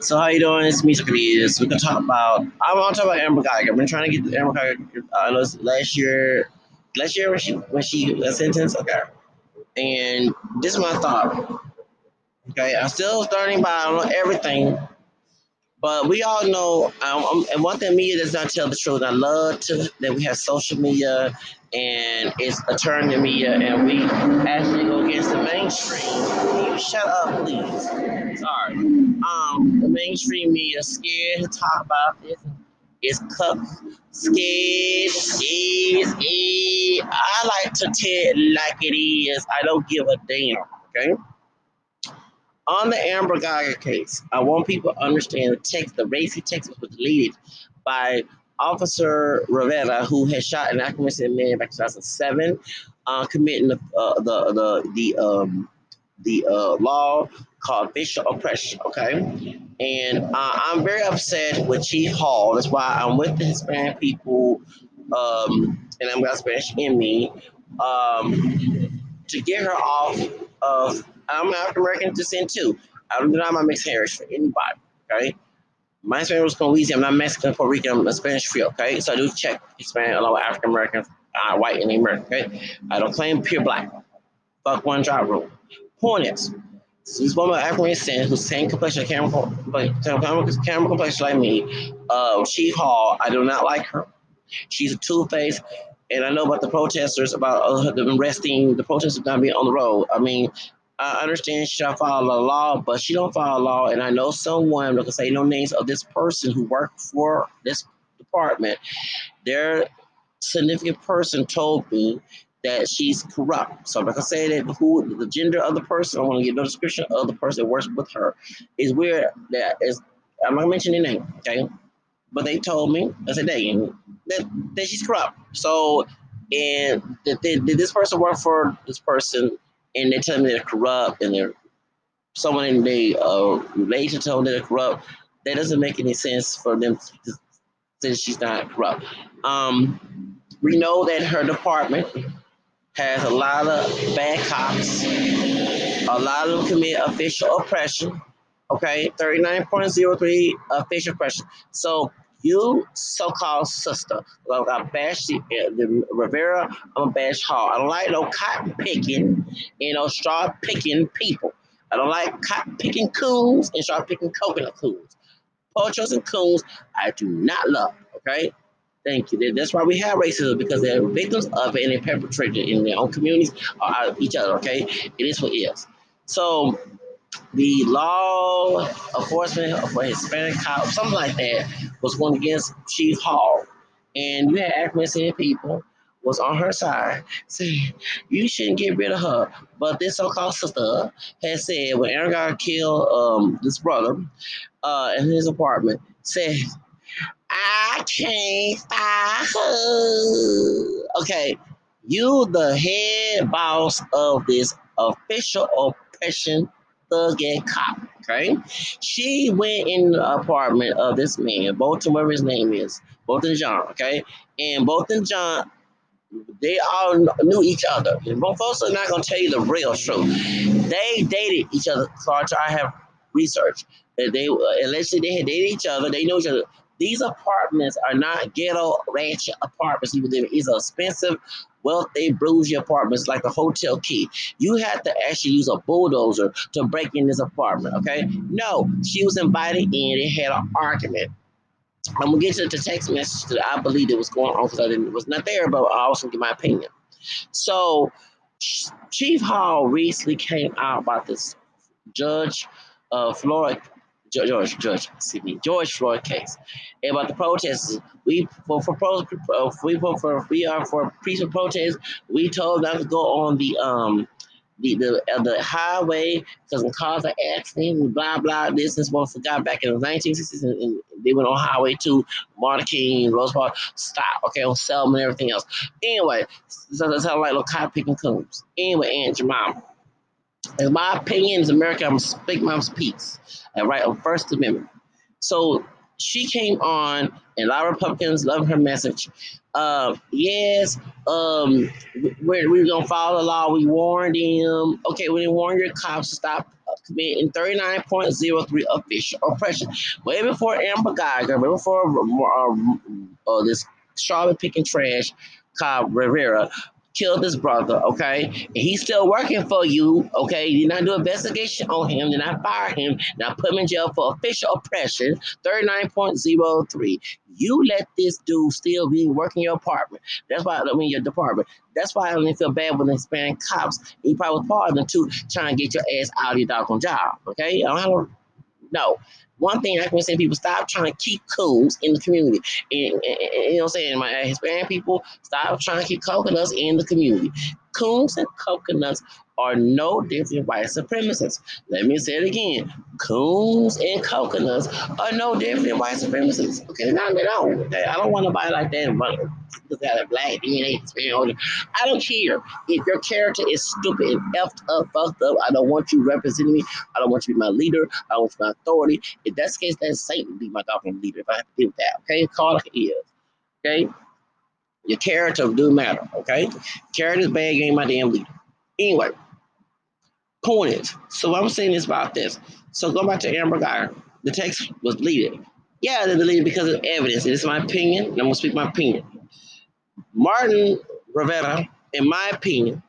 So how you doing? It's me, Socrates. We're gonna talk about. I want to talk about Amber Guyger. I've been trying to get Amber Guyger. I uh, last year, last year when she when she was sentenced. Okay, and this is my thought. Okay, I'm still starting by I don't know everything, but we all know. Um, and one thing media does not tell the truth. I love to that we have social media and it's a turn to media, and we actually go against the mainstream. Shut up, please? Sorry. Mainstream media scared to talk about this. It's cup scared. Is it? I like to tell it like it is. I don't give a damn. Okay. On the Amber Guyger case, I want people to understand the text, the racy text was deleted by Officer Rivera, who had shot an African man back in 2007, uh, committing the uh, the the the um, the uh, law called official oppression. Okay, and uh, I'm very upset with Chief Hall. That's why I'm with the Hispanic people, um, and I'm got Spanish in me um, to get her off of. I'm African American descent too. I don't deny my mixed heritage for anybody. Okay, my Spanish was from Louisiana. I'm not Mexican, Puerto Rican, I'm a Spanish free, okay? So I do check Hispanic along with African American, uh, white, and American, okay? I don't claim pure black. Fuck one job rule. Point is, this woman of African descent who's same complexion, camera, camera, camera complexion like me, uh, Chief Hall, I do not like her. She's a two-face, and I know about the protesters about uh, them arresting the protesters not being on the road. I mean, I understand she don't follow the law, but she don't follow the law. And I know someone that can say no names of this person who worked for this department. Their significant person told me that she's corrupt. So like not gonna say that who the gender of the person. I want to give no description of the person that works with her. Is weird that is I'm not mentioning name, okay? But they told me, I said they that, that she's corrupt. So and did, did this person work for this person and they tell me they're corrupt and they're someone in the uh, relation to them they're corrupt, that doesn't make any sense for them to say she's not corrupt. Um, we know that her department has a lot of bad cops. A lot of them commit official oppression. Okay, 39.03 official oppression. So you so-called sister. Like I bash the, eh, the Rivera, I'm a bash Hall. I don't like no cotton picking, you know, straw picking people. I don't like cotton picking coons and straw picking coconut coons. Poachers and coons, I do not love. Okay, thank you. That's why we have racism because they're victims of it and they perpetrate in their own communities or each other. Okay, it is what it is. So the law enforcement for Hispanic cops, something like that, was going against Chief Hall. And you had African people was on her side saying, you shouldn't get rid of her. But this so-called sister has said when Aaron got killed um, this brother uh, in his apartment, said, I can't find her. Okay, you the head boss of this official oppression thug and cop. Okay, she went in the apartment of this man, Bolton, whatever his name is, Bolton John. Okay, and Bolton John, they all knew each other. And both folks are not gonna tell you the real truth. They dated each other. So I have research that they allegedly they had dated each other. They know each other. These apartments are not ghetto ranch apartments. Even these are expensive wealthy bougie apartments like a hotel key. You had to actually use a bulldozer to break in this apartment, okay? No, she was invited in. They had an argument. I'm gonna get to the text message that I believe it was going on because I didn't was not there, but I also give my opinion. So Chief Hall recently came out about this Judge uh, Floyd George, George, excuse me, George Floyd case. And about the protests, we for for uh, we for, for we are for peaceful protests. We told them to go on the um the the uh, the highway because it cause an accident. Blah blah. This and one forgot back in the 1960s, and, and, they went on highway to Martin King, Rose Park. Stop. Okay, on Selma and everything else. Anyway, so that's how like little cotton picking coons. Anyway, Aunt Jemima. In my opinion, is America, I'm speak my peace. And right on First Amendment. So she came on, and a lot of Republicans love her message. Uh, yes, um, we're, we're gonna follow the law. We warned them. Okay, we didn't warn your cops to stop committing 39.03 official oppression. Way before Amber Guyger, way before uh, uh, this Charlotte picking trash cop Rivera killed his brother, okay? And he's still working for you, okay? You did not do investigation on him, did not fire him, now put him in jail for official oppression, 39.03. You let this dude still be working your apartment. That's why I mean your department. That's why I don't feel bad when Hispanic cops. He probably was part of them too, trying to get your ass out of your doggone job. Okay? I don't a, no one thing I can say people stop trying to keep coons in the community. And, and, and, you know what I'm saying? My Hispanic people stop trying to keep coconuts in the community. Coons and coconuts are no different white supremacists. Let me say it again. Coons and coconuts are no different white supremacists. Okay, at all. Okay? I don't want nobody like that, but got a black DNA, I don't care. If your character is stupid and effed up, fucked up, I don't want you representing me. I don't want you to be my leader. I don't want you my authority. If that's the case, then Satan be my doggone leader if I have to deal with that. Okay? Call it it is. Okay? Your character do matter. Okay? Character's bad, ain't my damn leader. Anyway, point is, so I'm saying this about this. So go back to Amber Guyger. The text was deleted. Yeah, they deleted because of evidence. This is my opinion. I'm gonna speak my opinion. Martin Rivera, in my opinion,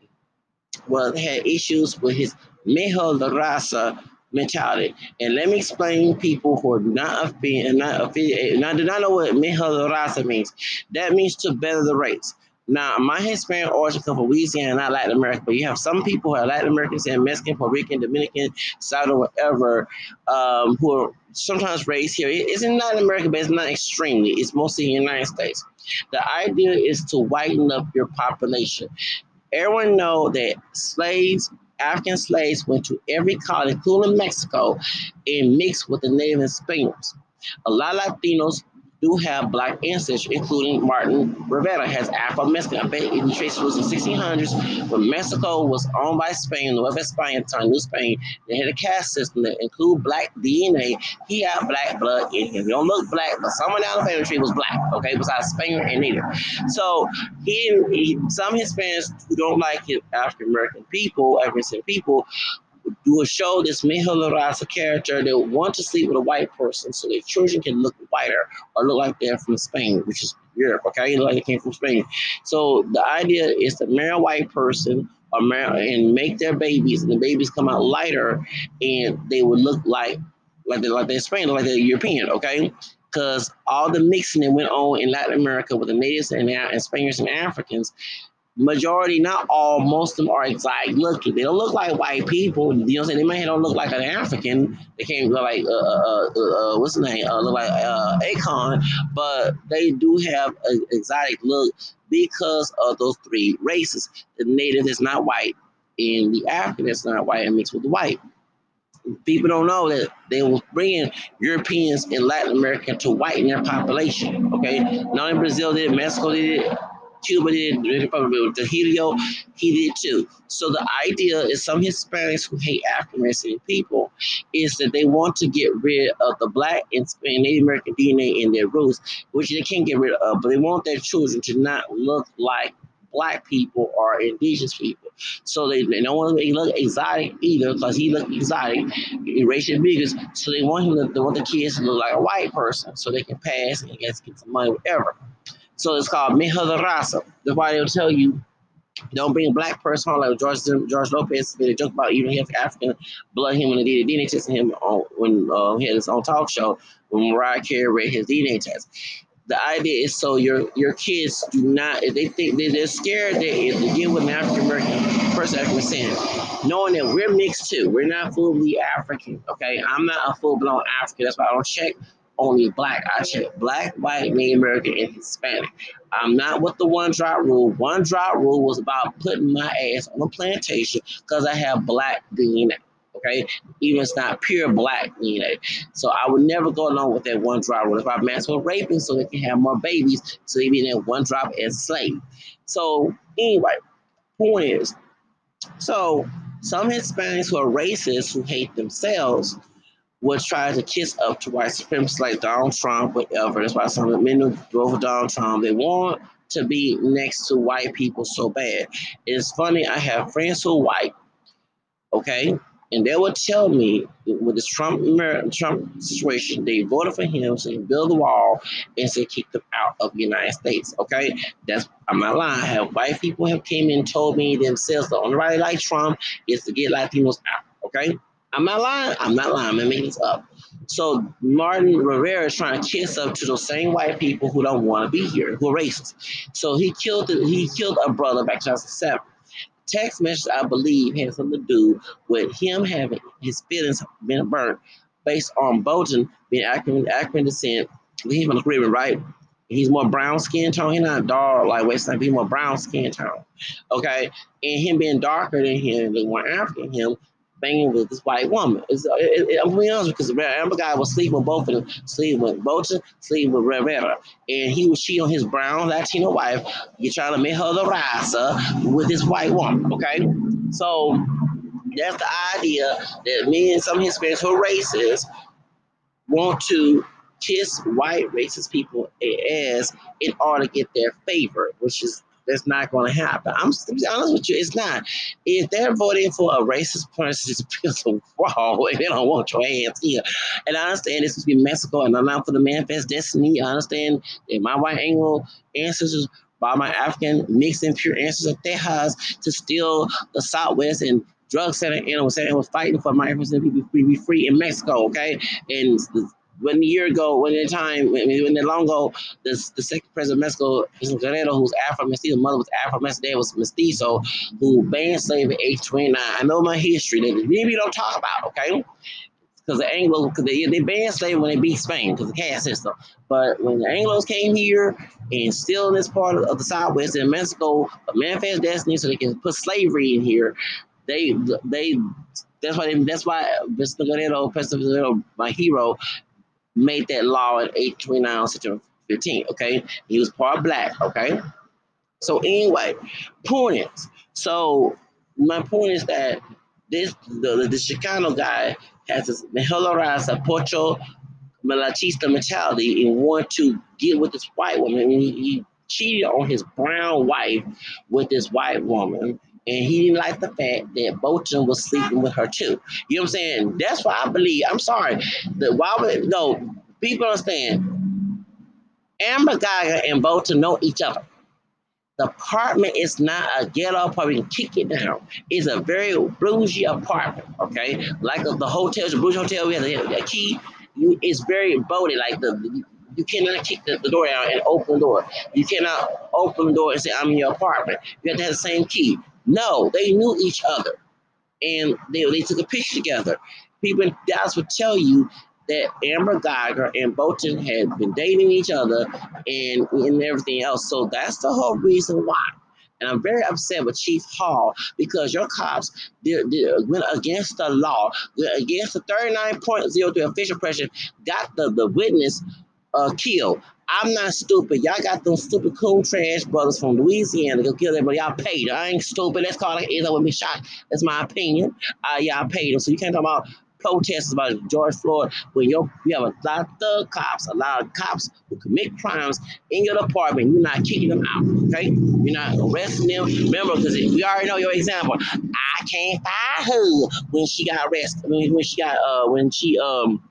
was had issues with his Mijo Raza mentality. And let me explain people who are not affiliated, not affiliated, not do not know what Mijo La Raza means. That means to better the race. Now, my Hispanic origin comes from Louisiana, and not Latin America, but you have some people who are Latin Americans and Mexican, Puerto Rican, Dominican, South, or whatever, um, who are sometimes raised here. It's in Latin America, but it's not extremely. It's mostly in the United States. The idea is to whiten up your population. Everyone know that slaves, African slaves, went to every colony, including Mexico, and mixed with the native Spaniards. A lot of Latinos do have black ancestry, including Martin Rivera has Afro-Mexican. I bet traces was in 1600s when Mexico was owned by Spain, Nueva Spain, time New Spain. They had a caste system that include black DNA. He had black blood in him. He don't look black, but someone down the family tree was black, okay, besides Spain and Native. So he, he some Hispanics who don't like African American people, African people, do a show La Raza character that want to sleep with a white person so their children can look whiter or look like they're from Spain, which is Europe, okay? Like they came from Spain. So the idea is to marry a white person or marry, and make their babies, and the babies come out lighter, and they would look like like they're like they're Spain, like they're European, okay? Because all the mixing that went on in Latin America with the natives and, and Spaniards and Africans, majority, not all, most of them are exotic looking. They don't look like white people. You know what I'm saying? They may don't look like an African. They can't look like, uh, uh, uh, uh what's the name? Uh, look like uh, Akon, but they do have an exotic look because of those three races. The native is not white, and the African is not white and mixed with the white. People don't know that they were bringing Europeans and Latin America to whiten their population. Okay, not in Brazil did, it, Mexico did, Cuba did, the Helio, he did too. So the idea is some Hispanics who hate African American people is that they want to get rid of the black and Native American DNA in their roots, which they can't get rid of, but they want their children to not look like black people or indigenous people. So they, they don't want to look exotic either because he look exotic, racial bigots. So they want him to, they want the kids to look like a white person so they can pass and get some money, whatever. So it's called Mijo La Raza. That's why they'll tell you don't bring a black person home like George George Lopez made a joke about even if African blood him when they did a DNA test on him on, when uh, he had his own talk show when Mariah Carey read his DNA test. The idea is so your your kids do not if they think they, they're scared that if they get with an African American person African descent, knowing that we're mixed too. We're not fully African. Okay, I'm not a full blown African. That's why I don't check only black. I check black, white, Native American, and Hispanic. I'm not with the one drop rule. One drop rule was about putting my ass on a plantation because I have black DNA. Okay, even it's not pure black DNA. So I would never go along with that one drop rule. If I mess with raping, so they can have more babies, so they be in one drop as slave. So anyway, point is, so some Hispanics who are racist who hate themselves would try to kiss up to white supremacists like Donald Trump, whatever. That's why some of the men who for Donald Trump, they want to be next to white people so bad. It's funny, I have friends who are white, okay? And they would tell me with this Trump Trump situation, they voted for him so he build the wall and say kick them out of the United States. Okay, that's I'm not lying. I have white people have came in and told me themselves the only right like Trump is to get Latinos out. Okay, I'm not lying. I'm not lying. I'm making this up. Uh, so Martin Rivera is trying to kiss up to those same white people who don't want to be here, who are racist. So he killed he killed a brother back in 2007 text message, I believe, had something to do with him having his feelings being burnt based on Bolton being African, African descent. He's the Caribbean, right? He's more brown skin tone. He's not dark like West Side. He's more brown skin tone. Okay. And him being darker than him, the more African him, banging with this white woman. It's, uh, it, it, I'm being honest because the Amber guy was sleeping with both of them, sleeping with Bolton, sleeping with Rivera, and he was cheating on his brown Latino wife. You're trying to make her the riser with this white woman, okay? So that's the idea that me and some of his friends who are racist want to kiss white racist people as in order to get their favor, which is that's not going to happen. I'm to be honest with you, it's not. If they're voting for a racist person build a wall and they don't want your ass here, and I understand this is be Mexico and I'm not for the manifest destiny. I understand that my white Anglo ancestors by my African mixed and pure ancestors of Tejas to steal the Southwest and drug center and I was saying was fighting for my African people to be free in Mexico, okay? And when a year ago, when the time, when, when the long ago, the, the second president of Mexico, President Guerrero, who's Afro Mestizo, mother was Afro Mestizo, was Mestizo, who banned slavery at age 29. I know my history that maybe don't talk about, okay? Because the Anglos, because they, they banned slavery when they beat Spain, because the caste system. But when the Anglos came here and still in this part of, of the Southwest in Mexico, a manifest destiny so they can put slavery in here, they, they, that's why, they, that's why Mr. Guerrero, President Guerrero, my hero, made that law at 829 September 15. Okay, he was part black. Okay, so anyway, point is, so my point is that this the, the Chicano guy has this Mejor Raza Pocho Malinchista mentality and want to get with this white woman. He, he cheated on his brown wife with this white woman and he didn't like the fact that Bolton was sleeping with her too. You know what I'm saying? That's why I believe. I'm sorry. The why would no people understand? Amber Guyger and Bolton know each other. The apartment is not a ghetto apartment. Kick it down. It's a very bougie apartment. Okay, like the, the hotels, the bougie hotel. We have the key. You, it's very boated. Like the you cannot kick the, the, door out and open the door. You cannot open the door and say, I'm in your apartment. You have to have the same key. No, they knew each other. And they, they took a picture together. People in Dallas would tell you that Amber Guyger and Bolton had been dating each other and, and everything else. So that's the whole reason why. And I'm very upset with Chief Hall because your cops went against the law, against the 39.03 official pressure, got the, the witness uh, killed. I'm not stupid. Y'all got those stupid coon trash brothers from Louisiana go kill everybody. Y'all paid. I ain't stupid. Let's call it either with me shot. That's my opinion. Uh, y'all paid them. So you can't talk about protests about George Floyd when you you have a lot of thug cops, a lot of cops who commit crimes in your department. You're not kicking them out, okay? You're not arresting them. Remember, because we already know your example. I can't fire her when she got arrested. When, when she got uh when she um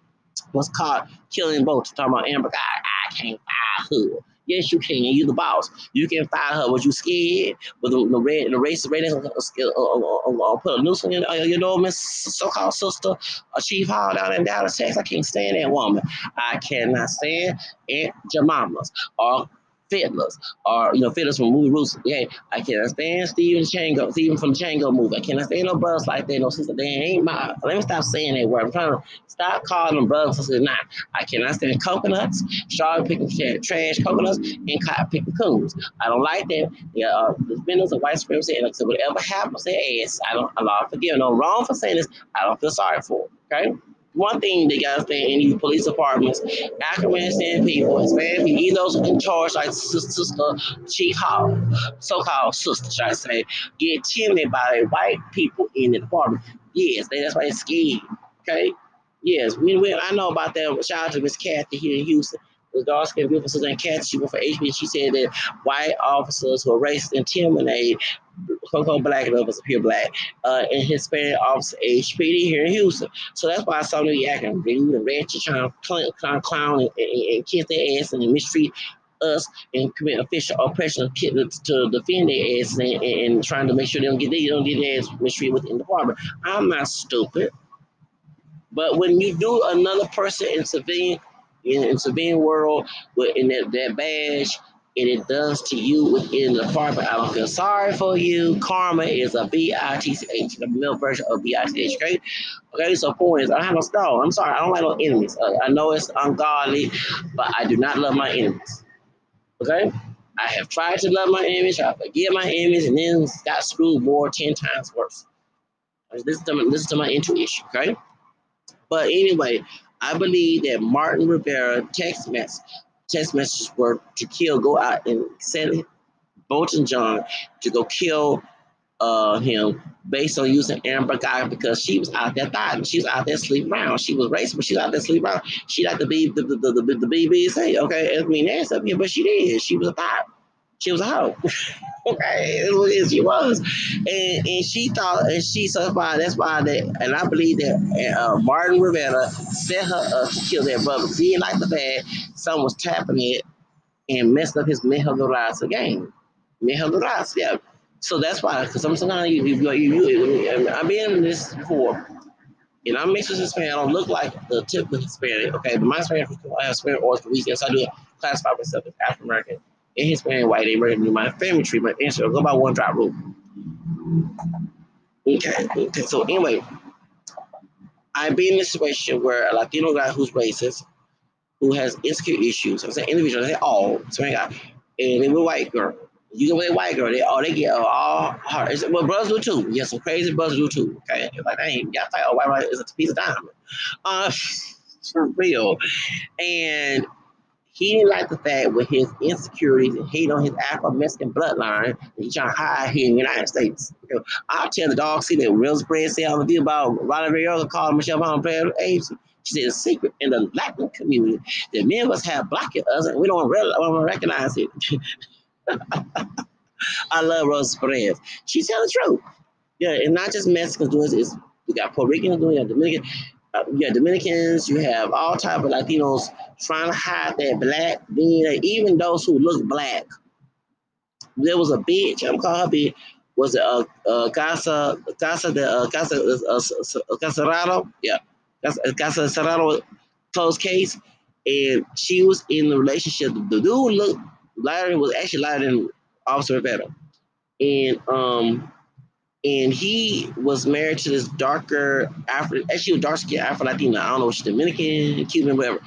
was caught killing both. Talking about Amber, I can't fire her. Yes, you can. You're the boss. You can fire her. Was you scared? With the, the red, the race, red, uh, uh, uh, uh, put a noose on your, you know, Miss so-called sister, a Chief Hall down in Dallas, Texas. I can't stand that woman. I cannot stand Aunt Jemima's or fiddlers or you know fiddlers from movie roots. Yeah, I cannot stand Steven Django, Steven from Django movie. I cannot stand no brothers like that, no sister. They ain't my. Let me stop saying that word. I'm trying to stop calling them brothers and sisters. Nah, I cannot stand coconuts, strawberry picking trash coconuts, and cotton picking coons. I don't like that. Yeah, uh, the vendors of white supremacy, and like, so whatever happens, say ass. I don't. Allah forgive. No wrong for saying this. I don't feel sorry for. Okay one thing they gotta stand in these police departments, African people, Hispanic people, even those in charge, like Sister Chief Hall, so-called sister, should I say, get intimidated by white people in the department. Yes, they, that's why they're scared. Okay, Yes, we, we I know about that. Shout out to Miss Kathy here in Houston. The dark skinned beautiful Suzanne Kathy, she worked for HB. She said that white officers who are racist intimidate quote unquote black others appear black, uh, and Hispanic officer HPD here in Houston. So that's why some of you acting rude and ratchet, trying to clown, clown, clown and, and, and kiss their ass and mistreat us and commit official oppression to defend their ass and, and, trying to make sure they don't get they don't get their ass mistreated within the department. I'm not stupid. But when you do another person in civilian in, in civilian world with in that, that badge and it does to you within the department, I don't feel sorry for you. Karma is a B-I-T-C-H, the male version of B-I-T-H, okay? Okay, so point is, I have no no, I'm sorry, I don't like no enemies. Uh, I know it's ungodly, but I do not love my enemies. Okay? I have tried to love my enemies, I forgive my enemies, and then got screwed more, 10 times worse. This is to this is to my intuition, okay? But anyway, I believe that Martin Rivera text mess text messages were to kill, go out and send Bolton John to go kill uh, him based on using Amber Guy because she was out there thotting. She was out there sleeping around. She was racist, but she was out there sleeping around. She like to be the the, the, the, the BBC. Okay, I mean that's up here, but she did. She was a thot. She was a hoe. okay, she was, and and she thought, and she so why that's why that, and I believe that uh, Martin Rivera set her up to kill their brother. Being like the bad, someone was tapping it and messed up his Mejodoras game. Mejodoras, yeah. So that's why, because sometimes you, you, you, you, I've been in this before, and I'm mixed with Hispanic. I don't look like the typical Hispanic, okay? But my Hispanic, I have Hispanic or Puerto so I do classify myself as African American and Hispanic white. They recommend my family tree, my answer. Go by one drop rule. Okay, okay. So anyway, I've been in a situation where a Latino guy who's racist, who has insecure issues, I'm saying individuals, they all, so guy, and they were white girl. You can a white girl, they all they get all hard. It's, well, brothers do too. Yeah, some crazy brothers do too. Okay, like I ain't got fight. Oh, white right is a piece of diamond. Uh, for real. And he didn't like the fact with his insecurities and hate on his Afro-Mexican bloodline that he's trying to hide here in the United States. I'll tell the dog, see that Real Spread said on the video about Ronald Rivera calling Michelle Obama player agency. She said, a secret in the Latin community that many of us have black in us and we don't really recognize it. I love Rose Perez. She telling the truth. Yeah, and not just Mexicans doing this. We got Puerto Ricans doing it, Dominican uh, you have Dominicans, you have all type of Latinos trying to hide their black even those who look black. There was a bitch, I'm calling her bitch, was it uh, uh, Casa, Casa, de, Casa, Casarado? Yeah, Casa, Casa closed case. And she was in the relationship. The dude looked lighter, was actually lighter than Officer Rivera. And um, and he was married to this darker Afro, actually dark skinned Afro Latina. I don't know, she's Dominican, Cuban, whatever.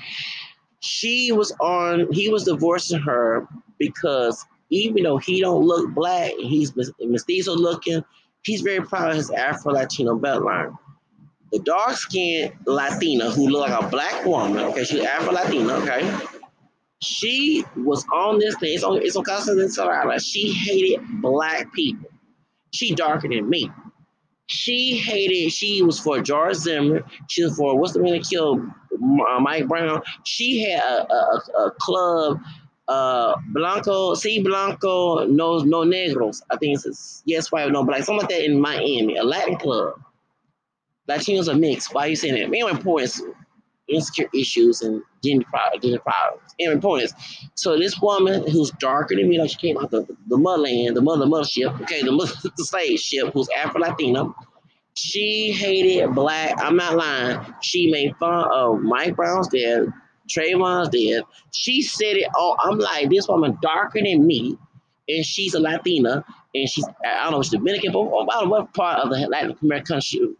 She was on. He was divorcing her because even though he don't look black, he's mestizo looking. He's very proud of his Afro Latino bloodline. The dark skinned Latina who looked like a black woman, okay, she's Afro Latina, okay. She was on this thing. It's on. It's on Casa de She hated black people she darker than me. She hated, she was for George Zimmer. She was for, what's the man that killed uh, Mike Brown? She had a, a, a club, uh, Blanco, C Blanco, no, no Negros. I think it's, yes, white, no black, something like that in Miami, a Latin club. Latinos are mixed. Why are you saying that? Anyway, points insecure issues and gender, gender problems. And is, so this woman who's darker than me, like she came out the, the motherland, the mother mothership, okay, the, mother, the slave ship, who's Afro Latina, she hated black. I'm not lying. She made fun of Mike Brown's dad, Trayvon's dad. She said it all. I'm like, this woman darker than me, and she's a Latina, and she's I don't know, she's Dominican, but I don't know what part of the Latin American country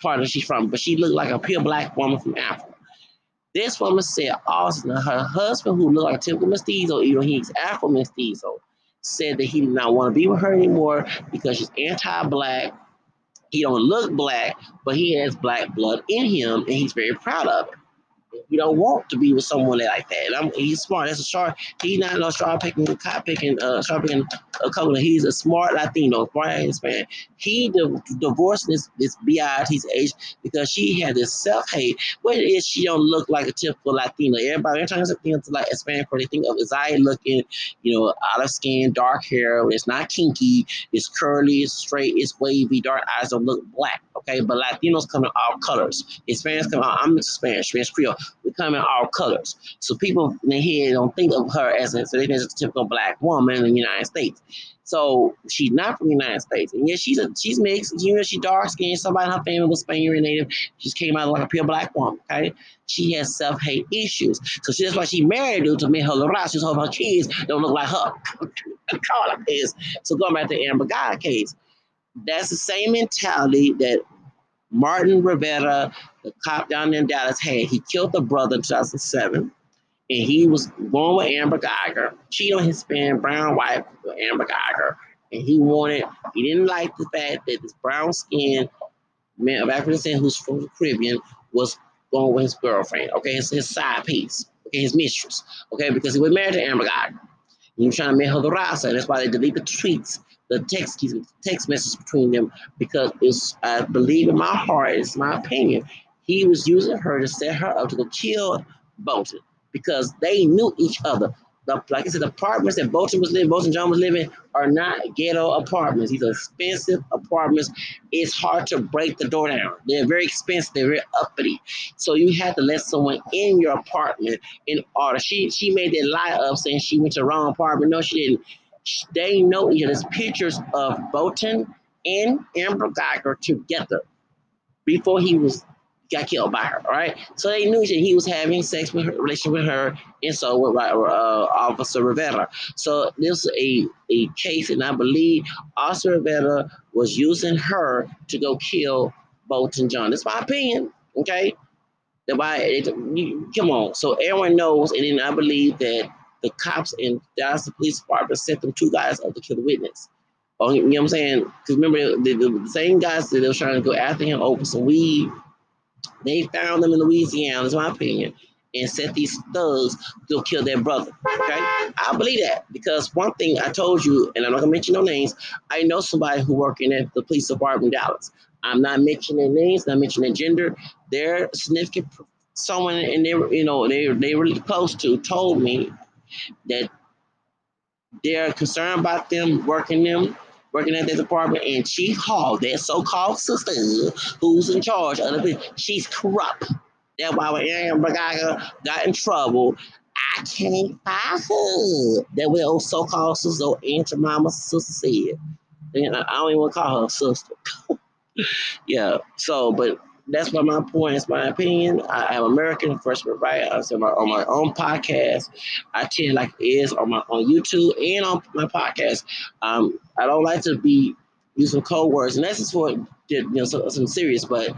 part of she's from, but she looked like a pure black woman from Africa. This woman said Austin, her husband, who looked like typical mestizo, even though he's Afro mestizo, said that he did not want to be with her anymore because she's anti-black. He don't look black, but he has black blood in him, and he's very proud of it. You don't want to be with someone like that. I'm, he's smart. That's a sharp. He's not no straw picking, cop picking, uh, straw picking a couple. He's a smart Latino, smart Hispanic. He di- divorced this this bi his age because she had this self hate. What is she don't look like a typical Latino? Everybody, every time they think of like Hispanic, they think of Isaiah looking, you know, olive skin, dark hair. It's not kinky. It's curly. It's straight. It's wavy. Dark eyes don't look black. Okay, but Latinos come in all colors. Hispanics come out. I'm Spanish, Spanish Creole. We come in all colors. So people in head don't think of her as a, so they think it's a typical black woman in the United States. So she's not from the United States. And yes, she's a she's mixed. You know, she's dark skinned. Somebody in her family was Spaniard native. She came out like a pure black woman. Okay. She has self-hate issues. So she, that's why she married dude to make her little She's hoping her kids don't look like her. Call like this. So going back to Amber Guy case, that's the same mentality that Martin Rivera, the cop down in Dallas, had. He killed the brother in 2007, and he was going with Amber Guyger. cheating on his Hispanic brown wife with Amber Guyger, And he wanted, he didn't like the fact that this brown skinned man of African descent who's from the Caribbean was going with his girlfriend, okay, his, his side piece, okay, his mistress, okay, because he was married to Amber Guyger. He was trying to make her the raza. That's why they deleted the tweets the text text message between them because it's I believe in my heart, it's my opinion. He was using her to set her up to go kill Bolton because they knew each other. The, like I said, the apartments that Bolton was living, Bolton John was living, are not ghetto apartments. These are expensive apartments. It's hard to break the door down. They're very expensive. They're very uppity. So you have to let someone in your apartment in order. She she made that lie up saying she went to the wrong apartment. No, she didn't they know each other's pictures of Bolton and Amber Guyger together before he was got killed by her. right? so they knew that he was having sex with her, relation with her, and so with uh, Officer Rivera. So this is a a case, and I believe Officer Rivera was using her to go kill Bolton John. That's my opinion. Okay. Why? Come on. So everyone knows, and then I believe that the cops in Dallas Police Department sent them two guys up to kill the witness. Oh, you know what I'm saying? Because remember, the, the, same guys that they were trying to go after him over some weed, they found them in Louisiana, is my opinion, and sent these thugs to kill their brother. Okay? I believe that because one thing I told you, and I'm not gonna mention no names, I know somebody who working at the police department in Dallas. I'm not mentioning names, not mentioning gender. They're significant someone and they you know, they they really close to told me that they're concerned about them working them working at their department and Chief Hall, their so-called sister who's in charge of the she's corrupt. That's why when Aaron Bagaga got in trouble, I can't find her. That way old so-called sister, old Aunt Mama's sister said. And I don't even call her sister. yeah. So, but that's what my point is my opinion. I am American first right. I said my on my own podcast. I tend like it is on my on YouTube and on my podcast. Um, I don't like to be using code words, and that's just for you know some serious. But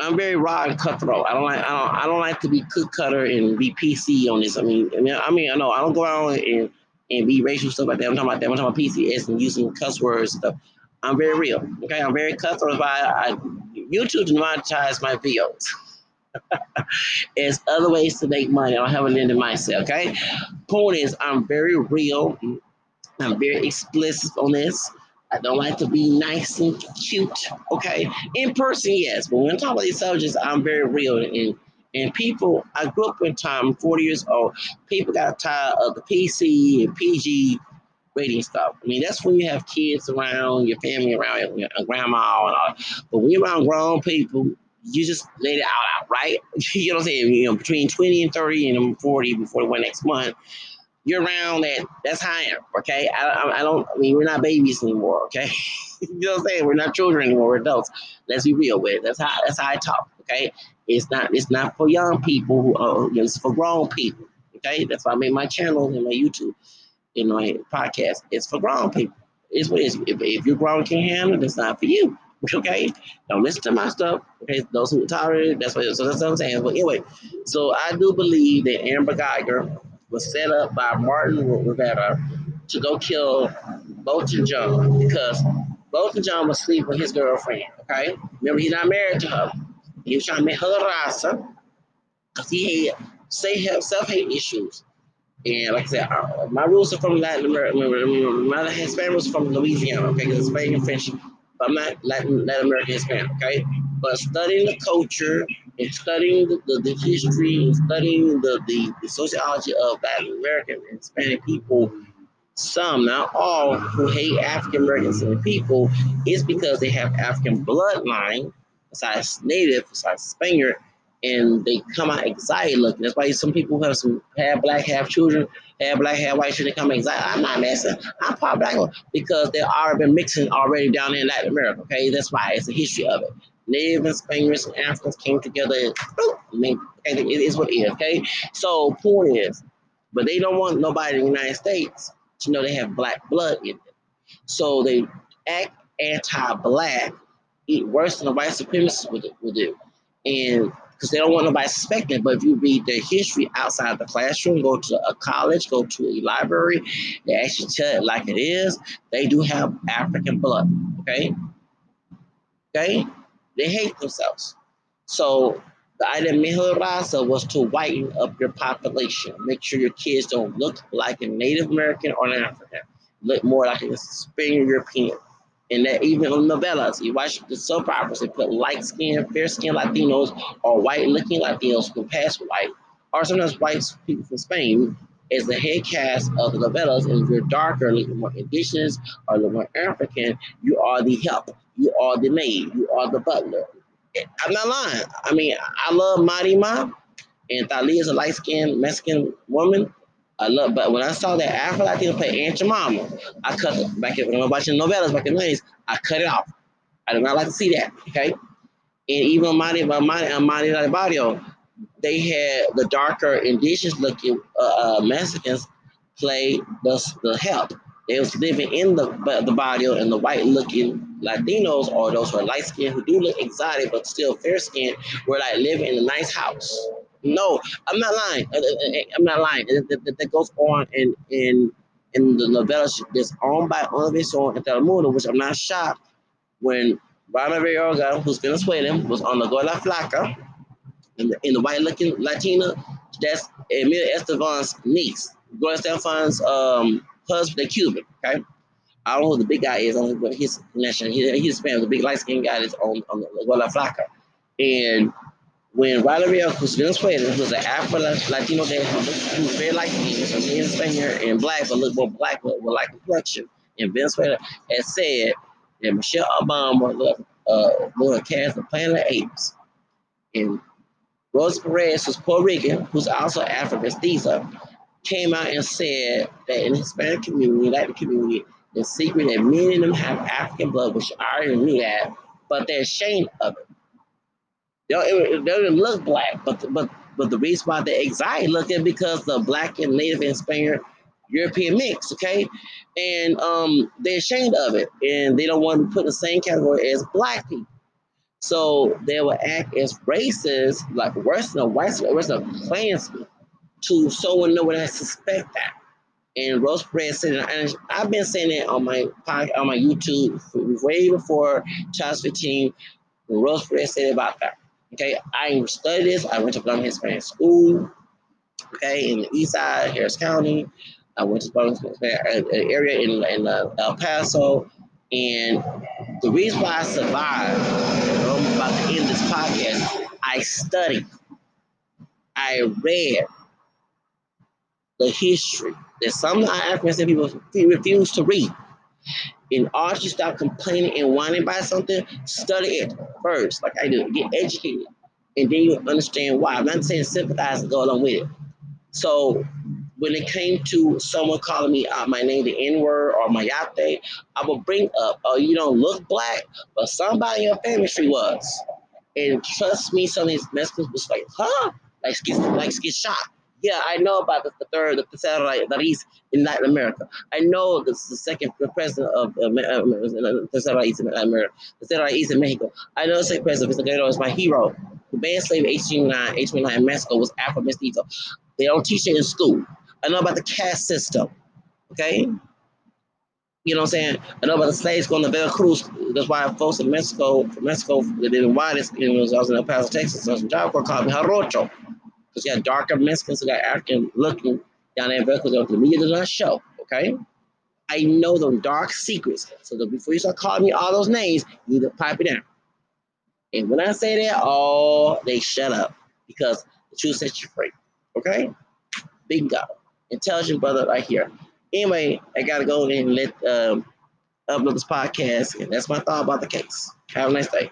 I'm very raw and cutthroat. I don't like I don't I don't like to be cook cutter and be PC on this. I mean I mean I mean I know I don't go out and and be racial stuff like that. I'm talking about that. I'm talking about PCS and using cuss words and stuff. I'm very real. Okay, I'm very cutthroat. I, I YouTube demonetize my videos. There's other ways to make money. I don't have a limit mindset. Okay. Point is, I'm very real. I'm very explicit on this. I don't like to be nice and cute. Okay. In person, yes. But when I talk about these subjects, I'm very real. And and people, I grew up in time, I'm 40 years old. People got tired of the PC and PG rating stuff. I mean, that's when you have kids around, your family around, your grandma and all. But when you're around grown people, you just let it out, out right? you know what I'm saying? You know, between 20 and 30 and I'm 40 before the one next month, you're around that. That's am, okay? I, I, I don't, I mean, we're not babies anymore, okay? you know what I'm saying? We're not children anymore, we're adults. Let's be real with it. That's how, that's how I talk, okay? It's not, it's not for young people, who, uh, it's for grown people, okay? That's why I made my channel and my YouTube you know, podcast. It's for grown people. It's what it is. If, if you're grown can't handle it, it's not for you. Okay? Don't listen to my stuff. Okay, those who tolerate it, that's what so that's what I'm saying. But anyway, so I do believe that Amber Guyger was set up by Martin Rivera to go kill Bolton John because Bolton John was sleeping with his girlfriend. Okay? Remember, he's not married to her. He was trying to make her rasa. because he had say have self hate issues. And like I said, uh, my roots are from Latin America. My Hispanic roots from Louisiana, okay? Because Spain and French, but I'm not Latin, Latin American Hispanic, okay? But studying the culture and studying the, the, the history and studying the, the, the sociology of Latin American and Hispanic people, some, not all, who hate African Americans and people is because they have African bloodline, besides Native, besides Spaniard, and they come out excited looking. That's why some people have some half black, half children, half black, half white children come excited. I'm not messing. I'm part black because they already been mixing already down in Latin America. Okay, that's why it's a history of it. Native and Spaniards and Africans came together. And, I mean, it is what it is. Okay, so point is, but they don't want nobody in the United States to know they have black blood in them. So they act anti-black, eat worse than the white supremacists would, would do. And because they don't want nobody suspecting. But if you read their history outside the classroom, go to a college, go to a library, they actually tell it like it is. They do have African blood. Okay. Okay. They hate themselves. So the idea of Miho was to whiten up your population, make sure your kids don't look like a Native American or an African, look more like a Spanish European. And that even on novellas, you watch the soap operas, they put light skinned, fair skinned Latinos or white looking Latinos who pass white, or sometimes white people from Spain as the head cast of the novellas. And if you're darker, a little more indigenous or a little more African, you are the help, you are the maid, you are the butler. I'm not lying. I mean, I love Marimar, and Thalia is a light skinned Mexican woman. I love, but when I saw that Afro Latino play Aunt Jemima, I cut back when I was watching novellas back in the 90s, I cut it off. I did not like to see that. Okay. And even Monty, Monty, Monty Barrio, they had the darker indigenous looking uh, uh, Mexicans play the, the help. They was living in the the barrio and the white looking Latinos or those who are light skinned who do look exotic but still fair skinned were like living in a nice house. No, I'm not lying. Uh, uh, uh, I'm not lying. That goes on in in in the novella that's owned by Univision and Telemundo, which I'm not shocked when Rana Verga, who's Venezuelan, was on the Gola Flaca, in the, in the white looking Latina, that's Emilio Estefan's niece. Gloria Estefan's um, husband, the Cuban, okay? I don't know who the big guy is, but his connection. He, he's Spanish, the big light skinned guy that's on, on the Gola Flaca. And when Valeria was Venezuelan, who was an Afro Latino guy who very like me, so me and Spaniard and black, but look more black with, with like complexion in Venezuela, had said that Michelle Obama looked uh, to cast the Planet of Apes. And Rosa Perez, who's Puerto Rican, who's also Afro mestiza, came out and said that in the Hispanic community, Latin community, the secret that many of them have African blood, which I already knew that, but they're ashamed of it. They they don't look black, but but but the reason why they anxiety looking because the black and native and Spaniard European mix, okay? And um, they're ashamed of it, and they don't want to put in the same category as black people. So they will act as racist, like worse than a white, worse than a Klansman, to someone know what I suspect that. And Rose Perez said, and I've been saying it on my on my YouTube way before Charles 15. Rose Perez said about that. Okay, I studied this. I went to Birmingham Hispanic School. Okay, in the East Side, Harris County. I went to Birmingham an area in, in uh, El Paso. And the reason why I survived, I'm about to end this podcast, I studied, I read the history that some African people refuse to read. In all to stop complaining and whining about something, study it first, like I do. Get educated, and then you understand why. I'm not saying sympathize and go along with it. So when it came to someone calling me out my name, the N word or Mayate, I would bring up, oh, you don't look black, but somebody in your family tree was. And trust me, some of these Mexicans was like, huh? Like, get, like get shot. Yeah, I know about the, the third, the satellite that he's in Latin America. I know this is the second president of uh, the satellite in Latin America, the satellite in Mexico. I know the second president, Mr. Guerrero, is my hero. The band slave H29, H29 in Mexico was Afro Mestizo. They don't teach it in school. I know about the caste system. Okay? You know what I'm saying? I know about the slaves going to Veracruz. That's why folks in Mexico, Mexico, they didn't why this, I was in El Paso, Texas, so some job called me Jarocho. Because you got darker Mexicans, you got African looking down there because the media does not show. Okay. I know them dark secrets. So that before you start calling me all those names, you need to pipe it down. And when I say that, oh, they shut up because the truth sets you free. Okay? Bingo. Intelligent brother right here. Anyway, I gotta go and let um, upload this podcast, and that's my thought about the case. Have a nice day.